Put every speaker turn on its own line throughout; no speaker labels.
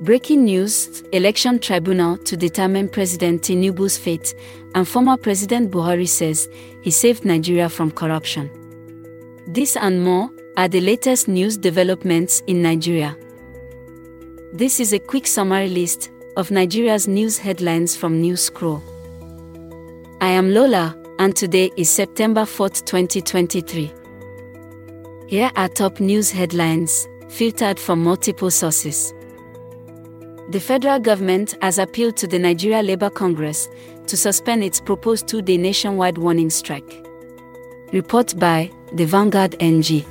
Breaking news Election Tribunal to determine President Tinubu's fate, and former President Buhari says he saved Nigeria from corruption. This and more are the latest news developments in Nigeria. This is a quick summary list of Nigeria's news headlines from News Scroll. I am Lola, and today is September 4, 2023. Here are top news headlines, filtered from multiple sources. The federal government has appealed to the Nigeria Labour Congress to suspend its proposed two day nationwide warning strike. Report by The Vanguard NG.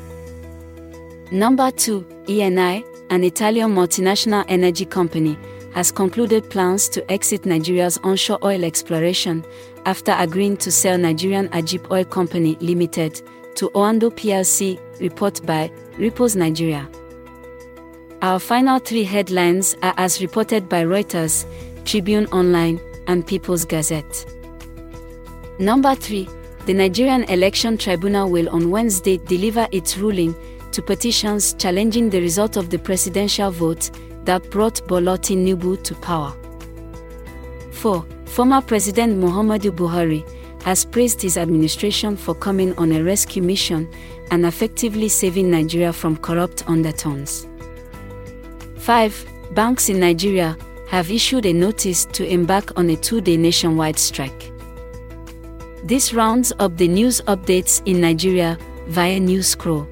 Number 2, ENI, an Italian multinational energy company, has concluded plans to exit Nigeria's onshore oil exploration after agreeing to sell Nigerian Agip Oil Company Limited to Oando PLC, report by Ripples Nigeria. Our final three headlines are as reported by Reuters, Tribune Online, and People's Gazette. Number 3. The Nigerian Election Tribunal will on Wednesday deliver its ruling to petitions challenging the result of the presidential vote that brought Bola Tinubu to power. 4. Former President Muhammadu Buhari has praised his administration for coming on a rescue mission and effectively saving Nigeria from corrupt undertones. 5. Banks in Nigeria have issued a notice to embark on a two day nationwide strike. This rounds up the news updates in Nigeria via News Scroll.